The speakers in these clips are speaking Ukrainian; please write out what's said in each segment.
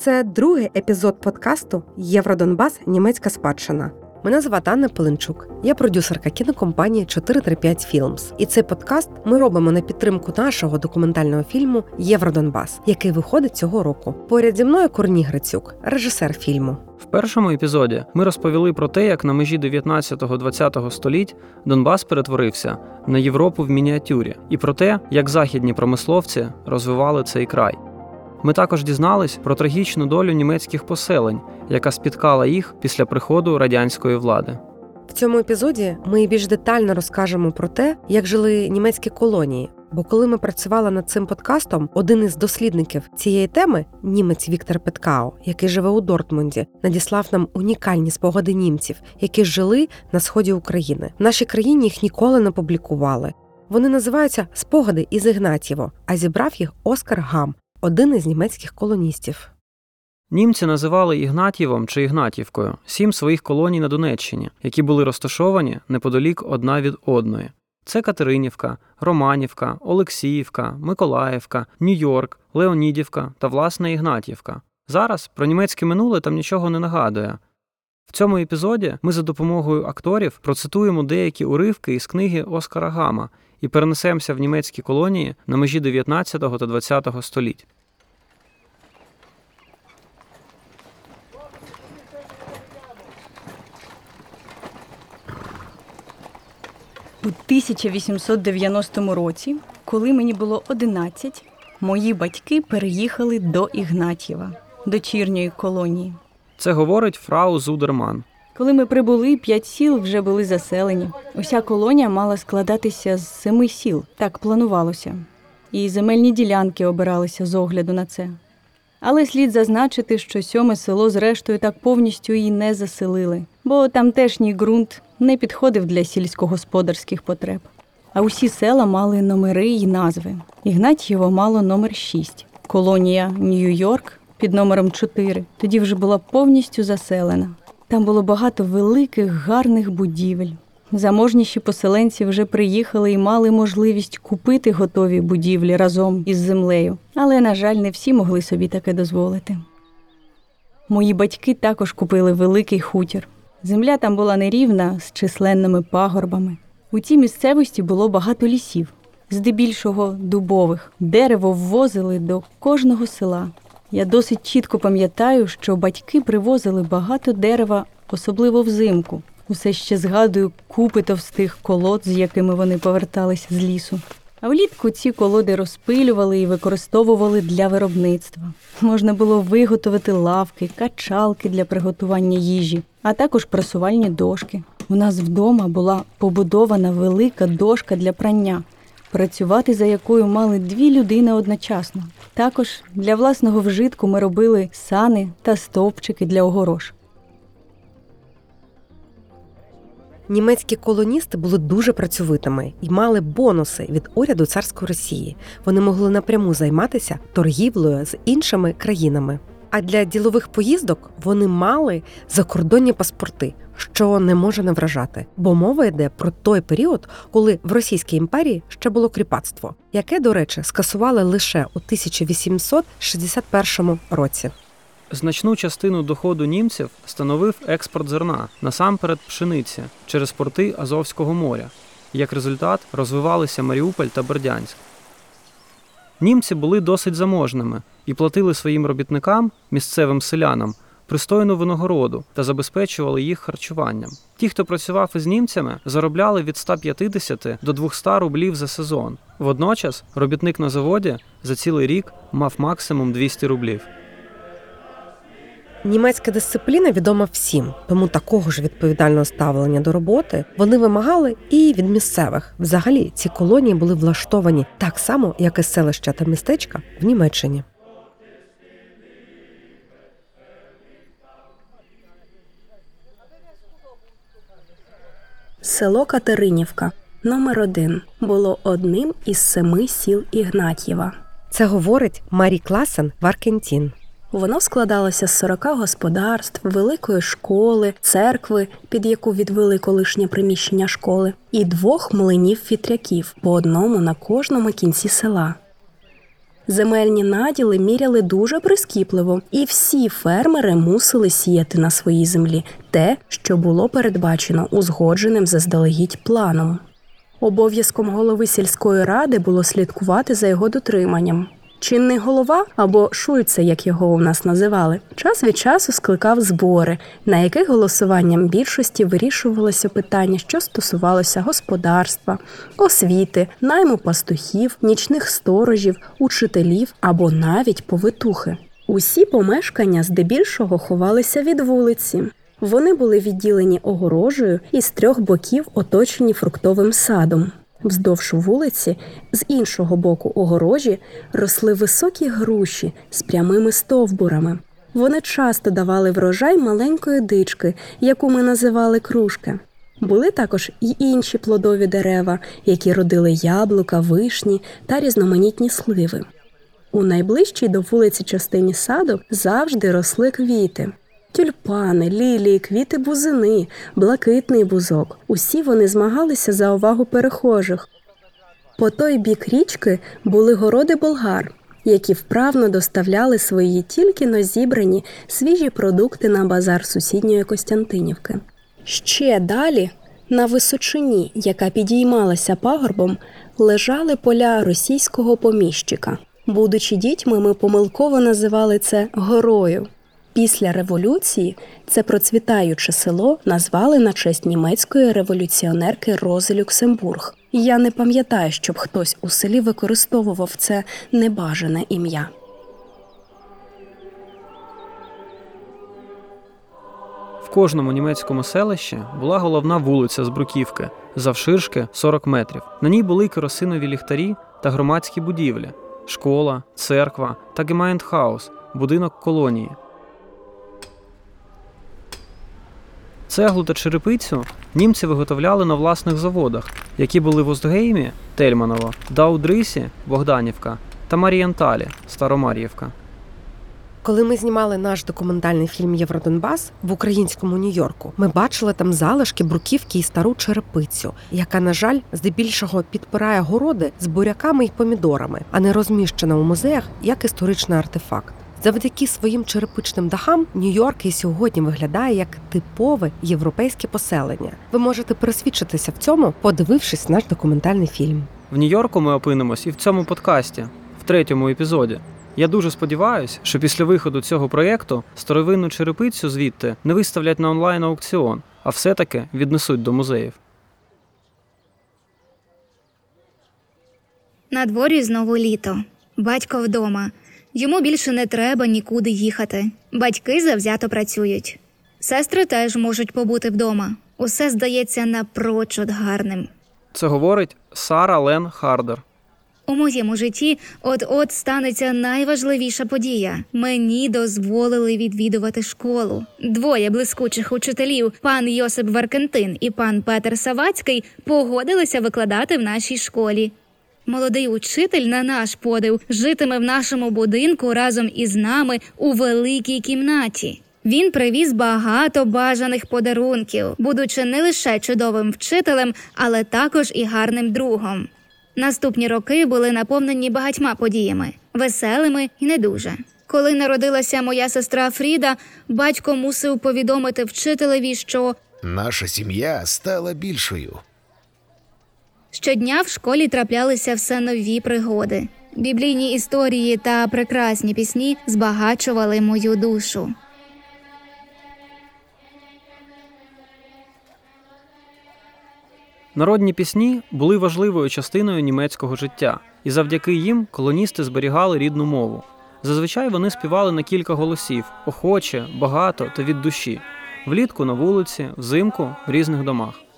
Це другий епізод подкасту Євродонбас Німецька спадщина. Мене звати Анна Пеленчук. Я продюсерка кінокомпанії 435 Films. І цей подкаст ми робимо на підтримку нашого документального фільму Євродонбас, який виходить цього року. Поряд зі мною Корній Грицюк, режисер фільму. В першому епізоді ми розповіли про те, як на межі 19-20 століть Донбас перетворився на Європу в мініатюрі, і про те, як західні промисловці розвивали цей край. Ми також дізнались про трагічну долю німецьких поселень, яка спіткала їх після приходу радянської влади. В цьому епізоді ми більш детально розкажемо про те, як жили німецькі колонії. Бо коли ми працювали над цим подкастом, один із дослідників цієї теми, німець Віктор Петкау, який живе у Дортмунді, надіслав нам унікальні спогади німців, які жили на сході України. В нашій країні їх ніколи не публікували. Вони називаються Спогади із Ігнатєво, а зібрав їх Оскар Гам, один із німецьких колоністів. Німці називали Ігнатівом чи Ігнатівкою сім своїх колоній на Донеччині, які були розташовані неподалік одна від одної. Це Катеринівка, Романівка, Олексіївка, Миколаївка, Нью-Йорк, Леонідівка та власне Ігнатівка. Зараз про німецьке минуле там нічого не нагадує. В цьому епізоді ми за допомогою акторів процитуємо деякі уривки із книги Оскара Гама і перенесемося в німецькі колонії на межі 19 та 20 століть. У 1890 році, коли мені було 11, мої батьки переїхали до Ігнатєва, дочірньої колонії. Це говорить фрау Зудерман. Коли ми прибули, п'ять сіл вже були заселені. Уся колонія мала складатися з семи сіл, так планувалося. І земельні ділянки обиралися з огляду на це. Але слід зазначити, що сьоме село, зрештою, так повністю і не заселили, бо тамтешній ґрунт не підходив для сільськогосподарських потреб. А усі села мали номери й назви. Ігнатьєво мало номер 6, колонія Нью-Йорк під номером 4 тоді вже була повністю заселена. Там було багато великих, гарних будівель. Заможніші поселенці вже приїхали і мали можливість купити готові будівлі разом із землею, але, на жаль, не всі могли собі таке дозволити. Мої батьки також купили великий хутір. Земля там була нерівна з численними пагорбами. У цій місцевості було багато лісів, здебільшого дубових. Дерево ввозили до кожного села. Я досить чітко пам'ятаю, що батьки привозили багато дерева, особливо взимку. Усе ще згадую купи товстих колод, з якими вони поверталися з лісу. А влітку ці колоди розпилювали і використовували для виробництва. Можна було виготовити лавки, качалки для приготування їжі, а також прасувальні дошки. У нас вдома була побудована велика дошка для прання, працювати за якою мали дві людини одночасно. Також для власного вжитку ми робили сани та стовпчики для огорош. Німецькі колоністи були дуже працьовитими і мали бонуси від уряду царської Росії. Вони могли напряму займатися торгівлею з іншими країнами. А для ділових поїздок вони мали закордонні паспорти, що не може не вражати, бо мова йде про той період, коли в Російській імперії ще було кріпацтво, яке, до речі, скасували лише у 1861 році. Значну частину доходу німців становив експорт зерна, насамперед пшениці, через порти Азовського моря. Як результат, розвивалися Маріуполь та Бердянськ. Німці були досить заможними і платили своїм робітникам, місцевим селянам, пристойну винагороду та забезпечували їх харчуванням. Ті, хто працював із німцями, заробляли від 150 до 200 рублів за сезон. Водночас робітник на заводі за цілий рік мав максимум 200 рублів. Німецька дисципліна відома всім, тому такого ж відповідального ставлення до роботи вони вимагали і від місцевих. Взагалі, ці колонії були влаштовані так само, як і селища та містечка в Німеччині. Село Катеринівка, номер 1 було одним із семи сіл Ігнатьєва. Це говорить Марі Класен Варкентін. Воно складалося з 40 господарств, великої школи, церкви, під яку відвели колишнє приміщення школи, і двох млинів вітряків по одному на кожному кінці села. Земельні наділи міряли дуже прискіпливо, і всі фермери мусили сіяти на своїй землі те, що було передбачено узгодженим заздалегідь планом. Обов'язком голови сільської ради було слідкувати за його дотриманням. Чинний голова або шуйце, як його у нас називали, час від часу скликав збори, на яких голосуванням більшості вирішувалося питання, що стосувалося господарства, освіти, найму пастухів, нічних сторожів, учителів або навіть повитухи. Усі помешкання здебільшого ховалися від вулиці. Вони були відділені огорожею і з трьох боків оточені фруктовим садом. Вздовж вулиці, з іншого боку огорожі, росли високі груші з прямими стовбурами. Вони часто давали врожай маленької дички, яку ми називали кружка. Були також і інші плодові дерева, які родили яблука, вишні та різноманітні сливи. У найближчій до вулиці частині саду завжди росли квіти. Тюльпани, лілії, квіти бузини, блакитний бузок. Усі вони змагалися за увагу перехожих. По той бік річки були городи болгар, які вправно доставляли свої тільки но зібрані свіжі продукти на базар сусідньої Костянтинівки. Ще далі, на височині, яка підіймалася пагорбом, лежали поля російського поміщика. Будучи дітьми, ми помилково називали це горою. Після революції це процвітаюче село назвали на честь німецької революціонерки Рози Люксембург. Я не пам'ятаю, щоб хтось у селі використовував це небажане ім'я. В кожному німецькому селищі була головна вулиця з бруківки, завширшки 40 метрів. На ній були керосинові ліхтарі та громадські будівлі, школа, церква та Gemeindehaus, будинок колонії. Цеглу та черепицю німці виготовляли на власних заводах, які були в Остгеймі, Тельманово, Даудрисі, Богданівка та Марієнталі, Старомар'ївка. Коли ми знімали наш документальний фільм Євродонбас в українському Нью-Йорку, ми бачили там залишки бруківки і стару черепицю, яка, на жаль, здебільшого підпирає городи з буряками й помідорами, а не розміщена у музеях як історичний артефакт. Завдяки своїм черепичним дахам Нью-Йорк і сьогодні виглядає як типове європейське поселення. Ви можете пересвідчитися в цьому, подивившись наш документальний фільм. В Нью-Йорку ми опинимось і в цьому подкасті, в третьому епізоді. Я дуже сподіваюся, що після виходу цього проєкту старовинну черепицю звідти не виставлять на онлайн аукціон, а все-таки віднесуть до музеїв. На дворі знову літо. Батько вдома. Йому більше не треба нікуди їхати. Батьки завзято працюють. Сестри теж можуть побути вдома. Усе здається напрочуд гарним. Це говорить Сара Лен Хардер. У моєму житті от-от станеться найважливіша подія. Мені дозволили відвідувати школу. Двоє блискучих учителів, пан Йосип Варкентин і пан Петер Савацький, погодилися викладати в нашій школі. Молодий учитель на наш подив житиме в нашому будинку разом із нами у великій кімнаті. Він привіз багато бажаних подарунків, будучи не лише чудовим вчителем, але також і гарним другом. Наступні роки були наповнені багатьма подіями, веселими і не дуже. Коли народилася моя сестра Фріда, батько мусив повідомити вчителеві, що Наша сім'я стала більшою. Щодня в школі траплялися все нові пригоди. Біблійні історії та прекрасні пісні збагачували мою душу. Народні пісні були важливою частиною німецького життя, і завдяки їм колоністи зберігали рідну мову. Зазвичай вони співали на кілька голосів охоче, багато та від душі, влітку на вулиці, взимку в різних домах.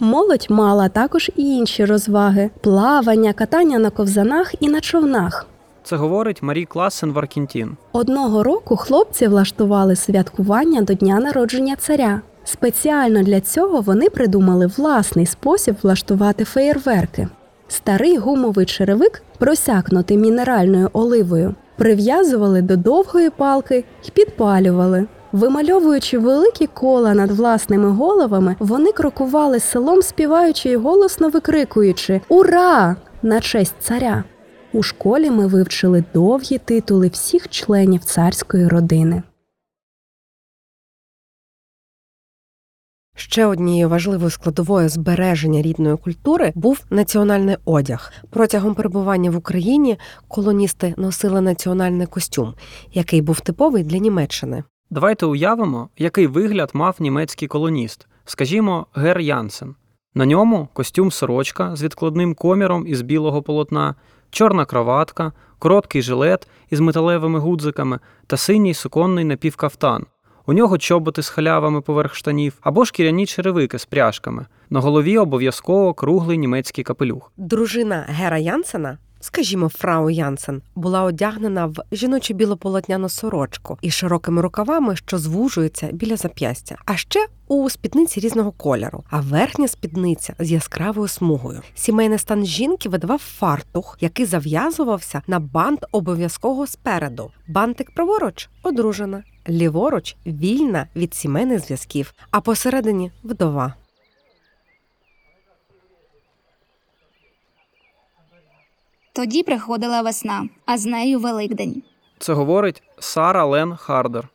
Молодь мала також і інші розваги: плавання, катання на ковзанах і на човнах. Це говорить Марі Классен Варкінтін. Одного року хлопці влаштували святкування до дня народження царя. Спеціально для цього вони придумали власний спосіб влаштувати феєрверки. Старий гумовий черевик, просякнутий мінеральною оливою, прив'язували до довгої палки і підпалювали. Вимальовуючи великі кола над власними головами, вони крокували селом, співаючи й голосно викрикуючи Ура! на честь царя. У школі ми вивчили довгі титули всіх членів царської родини. Ще однією важливою складовою збереження рідної культури був національний одяг. Протягом перебування в Україні колоністи носили національний костюм, який був типовий для Німеччини. Давайте уявимо, який вигляд мав німецький колоніст, скажімо, Гер Янсен. На ньому костюм сорочка з відкладним коміром із білого полотна, чорна кроватка, короткий жилет із металевими гудзиками та синій суконний напівкафтан. У нього чоботи з халявами поверх штанів або шкіряні черевики з пряжками. На голові обов'язково круглий німецький капелюх. Дружина Гера Янсена, скажімо, фрау Янсен, була одягнена в жіночу білополотняну сорочку із широкими рукавами, що звужуються біля зап'ястя, а ще у спідниці різного кольору, а верхня спідниця з яскравою смугою. Сімейний стан жінки видавав фартух, який зав'язувався на бант обов'язково спереду. Бантик праворуч одружена, ліворуч вільна від сімейних зв'язків, а посередині вдова. Тоді приходила весна, а з нею Великдень. Це говорить Сара Лен Хардер.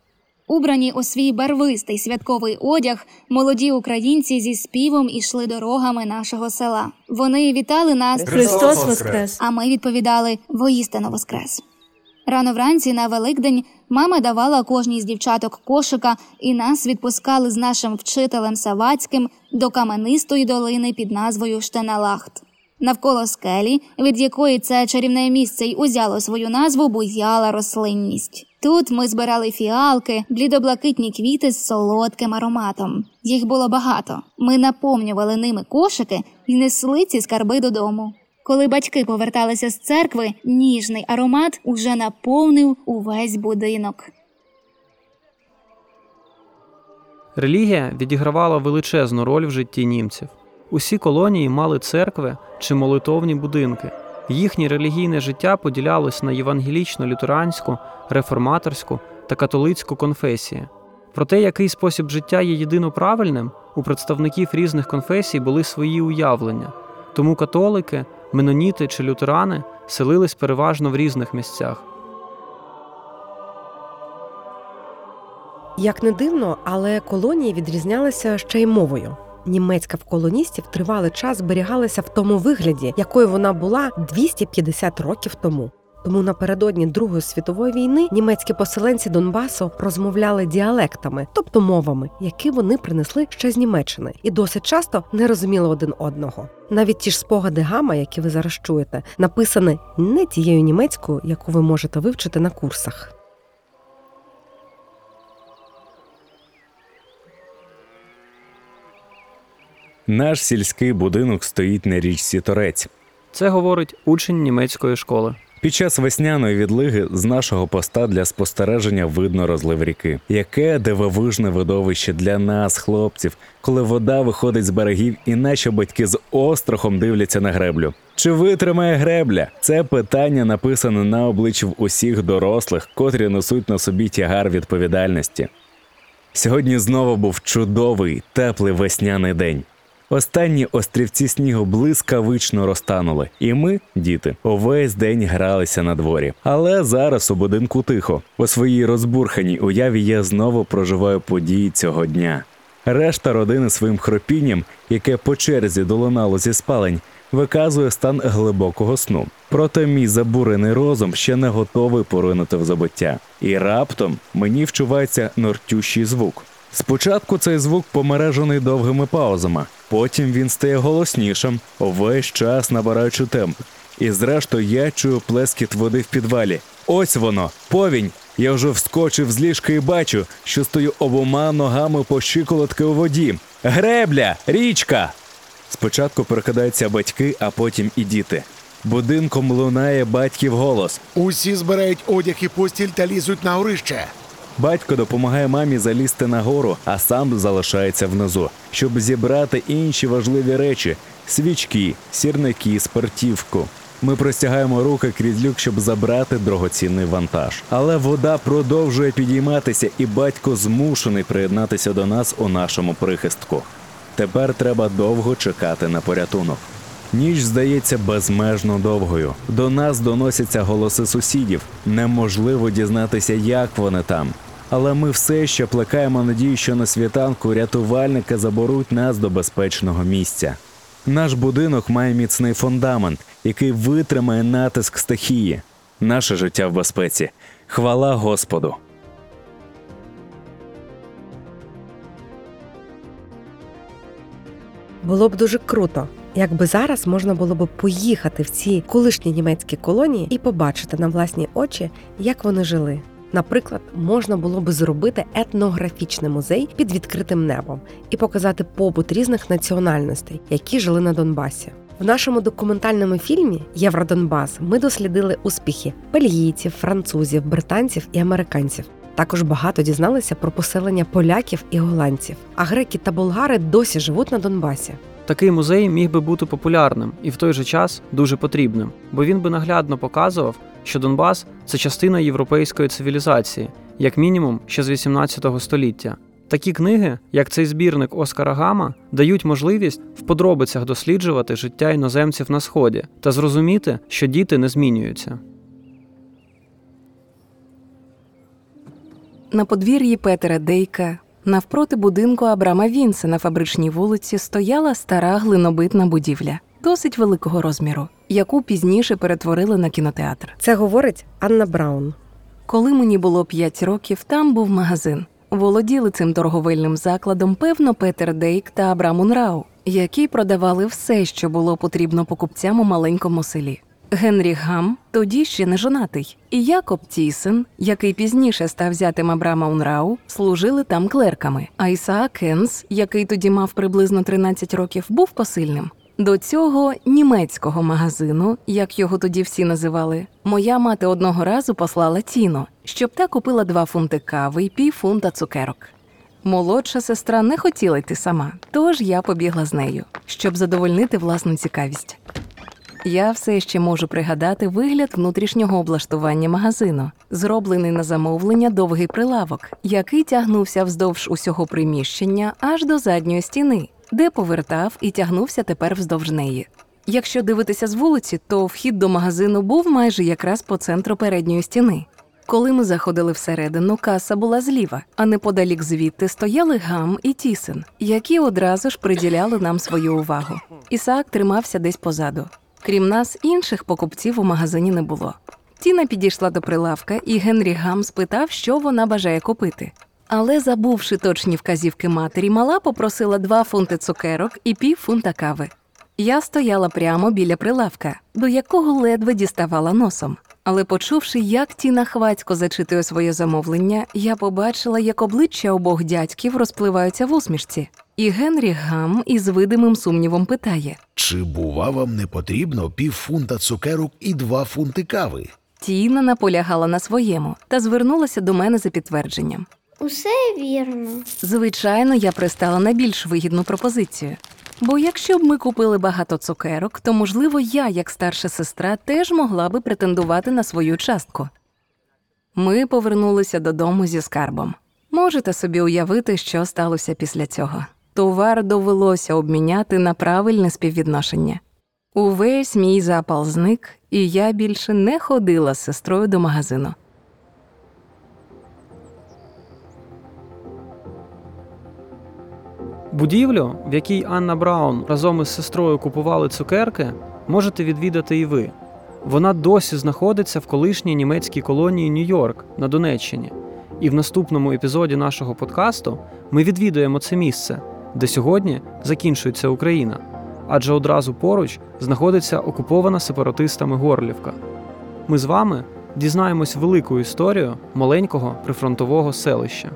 Убрані у свій барвистий святковий одяг, молоді українці зі співом ішли дорогами нашого села. Вони вітали нас, Христос Воскрес! а ми відповідали воістину воскрес. Рано вранці на Великдень мама давала кожній з дівчаток кошика, і нас відпускали з нашим вчителем Савацьким до каменистої долини під назвою Штеналахт. Навколо скелі, від якої це чарівне місце й узяло свою назву, буяла рослинність. Тут ми збирали фіалки, блідоблакитні квіти з солодким ароматом. Їх було багато. Ми наповнювали ними кошики і несли ці скарби додому. Коли батьки поверталися з церкви, ніжний аромат уже наповнив увесь будинок. Релігія відігравала величезну роль в житті німців. Усі колонії мали церкви чи молитовні будинки. Їхнє релігійне життя поділялось на євангелічну, лютеранську, реформаторську та католицьку конфесії. Про те, який спосіб життя є єдино правильним, у представників різних конфесій були свої уявлення. Тому католики, меноніти чи лютерани селились переважно в різних місцях. Як не дивно, але колонії відрізнялися ще й мовою. Німецька в колоністів тривалий час зберігалася в тому вигляді, якою вона була 250 років тому. Тому напередодні Другої світової війни німецькі поселенці Донбасу розмовляли діалектами, тобто мовами, які вони принесли ще з Німеччини, і досить часто не розуміли один одного. Навіть ті ж спогади гама, які ви зараз чуєте, написані не тією німецькою, яку ви можете вивчити на курсах. Наш сільський будинок стоїть на річці Торець. Це говорить учень німецької школи. Під час весняної відлиги з нашого поста для спостереження видно розлив ріки. Яке дивовижне видовище для нас, хлопців, коли вода виходить з берегів, і наші батьки з острахом дивляться на греблю. Чи витримає гребля? Це питання написане на обличчі в усіх дорослих, котрі несуть на собі тягар відповідальності. Сьогодні знову був чудовий, теплий весняний день. Останні острівці снігу блискавично розтанули, і ми, діти, увесь день гралися на дворі. Але зараз у будинку тихо. У своїй розбурханій уяві я знову проживаю події цього дня. Решта родини своїм хропінням, яке по черзі долунало зі спалень, виказує стан глибокого сну. Проте мій забурений розум ще не готовий поринути в забуття. І раптом мені вчувається нортющий звук. Спочатку цей звук помережений довгими паузами, потім він стає голоснішим, увесь час набираючи темп. І зрештою я чую плескіт води в підвалі. Ось воно, повінь. Я вже вскочив з ліжка і бачу, що стою обома ногами по щиколотки у воді. Гребля, річка. Спочатку прокидаються батьки, а потім і діти. Будинком лунає батьків голос. Усі збирають одяг і постіль та лізуть на горище. Батько допомагає мамі залізти нагору, а сам залишається внизу, щоб зібрати інші важливі речі: свічки, сірники, спиртівку. Ми простягаємо руки крізь люк, щоб забрати дорогоцінний вантаж. Але вода продовжує підійматися, і батько змушений приєднатися до нас у нашому прихистку. Тепер треба довго чекати на порятунок. Ніч здається безмежно довгою. До нас доносяться голоси сусідів. Неможливо дізнатися, як вони там. Але ми все ще плекаємо надію, що на світанку рятувальники заберуть нас до безпечного місця. Наш будинок має міцний фундамент, який витримає натиск стихії. Наше життя в безпеці. Хвала Господу! Було б дуже круто, якби зараз можна було б поїхати в ці колишні німецькі колонії і побачити на власні очі, як вони жили. Наприклад, можна було би зробити етнографічний музей під відкритим небом і показати побут різних національностей, які жили на Донбасі. В нашому документальному фільмі Євродонбас ми дослідили успіхи бельгійців, французів, британців і американців. Також багато дізналися про поселення поляків і голландців. А греки та болгари досі живуть на Донбасі. Такий музей міг би бути популярним і в той же час дуже потрібним, бо він би наглядно показував, що Донбас це частина європейської цивілізації, як мінімум ще з 18 століття. Такі книги, як цей збірник Оскара Гама, дають можливість в подробицях досліджувати життя іноземців на сході та зрозуміти, що діти не змінюються. На подвір'ї Петера Дейка, навпроти будинку Абрама Вінса на фабричній вулиці, стояла стара глинобитна будівля, досить великого розміру, яку пізніше перетворили на кінотеатр. Це говорить Анна Браун. Коли мені було 5 років, там був магазин. Володіли цим торговельним закладом, певно, Петер Дейк та Абрам Унрау, які продавали все, що було потрібно покупцям у маленькому селі. Генрі Гам тоді ще не жонатий, і Якоб Тісен, який пізніше став зятем Абрама Унрау, служили там клерками. А Ісаак Кенс, який тоді мав приблизно 13 років, був посильним. До цього німецького магазину, як його тоді всі називали, моя мати одного разу послала Тіно, щоб та купила два фунти кави і пів фунта цукерок. Молодша сестра не хотіла йти сама, тож я побігла з нею, щоб задовольнити власну цікавість. Я все ще можу пригадати вигляд внутрішнього облаштування магазину, зроблений на замовлення довгий прилавок, який тягнувся вздовж усього приміщення аж до задньої стіни, де повертав і тягнувся тепер вздовж неї. Якщо дивитися з вулиці, то вхід до магазину був майже якраз по центру передньої стіни. Коли ми заходили всередину, каса була зліва, а неподалік звідти стояли гам і тісен, які одразу ж приділяли нам свою увагу. Ісаак тримався десь позаду. Крім нас, інших покупців у магазині не було. Тіна підійшла до прилавка, і Генрі Гам спитав, що вона бажає купити. Але, забувши точні вказівки матері, мала попросила два фунти цукерок і пів фунта кави. Я стояла прямо біля прилавка, до якого ледве діставала носом. Але почувши, як Тіна хвацько зачитує своє замовлення, я побачила, як обличчя обох дядьків розпливаються в усмішці. І Генрі Гам із видимим сумнівом питає: Чи бува вам не потрібно пів фунта цукерок і два фунти кави? Тіна наполягала на своєму та звернулася до мене за підтвердженням. Усе вірно. Звичайно, я пристала на більш вигідну пропозицію. Бо якщо б ми купили багато цукерок, то можливо я, як старша сестра, теж могла би претендувати на свою частку. Ми повернулися додому зі скарбом. Можете собі уявити, що сталося після цього. Товар довелося обміняти на правильне співвідношення. Увесь мій запал зник, і я більше не ходила з сестрою до магазину. Будівлю, в якій Анна Браун разом із сестрою купували цукерки, можете відвідати і ви. Вона досі знаходиться в колишній німецькій колонії Нью-Йорк на Донеччині. І в наступному епізоді нашого подкасту ми відвідуємо це місце, де сьогодні закінчується Україна, адже одразу поруч знаходиться окупована сепаратистами Горлівка. Ми з вами дізнаємось велику історію маленького прифронтового селища.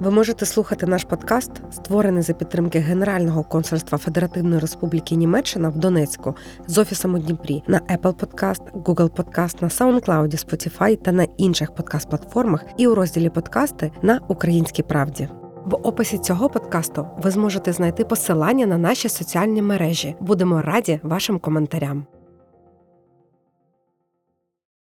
Ви можете слухати наш подкаст, створений за підтримки Генерального консульства Федеративної Республіки Німеччина в Донецьку з офісом у Дніпрі на Apple Podcast, Google Podcast, на SoundCloud, Spotify та на інших подкаст-платформах і у розділі подкасти на Українській правді. В описі цього подкасту ви зможете знайти посилання на наші соціальні мережі. Будемо раді вашим коментарям.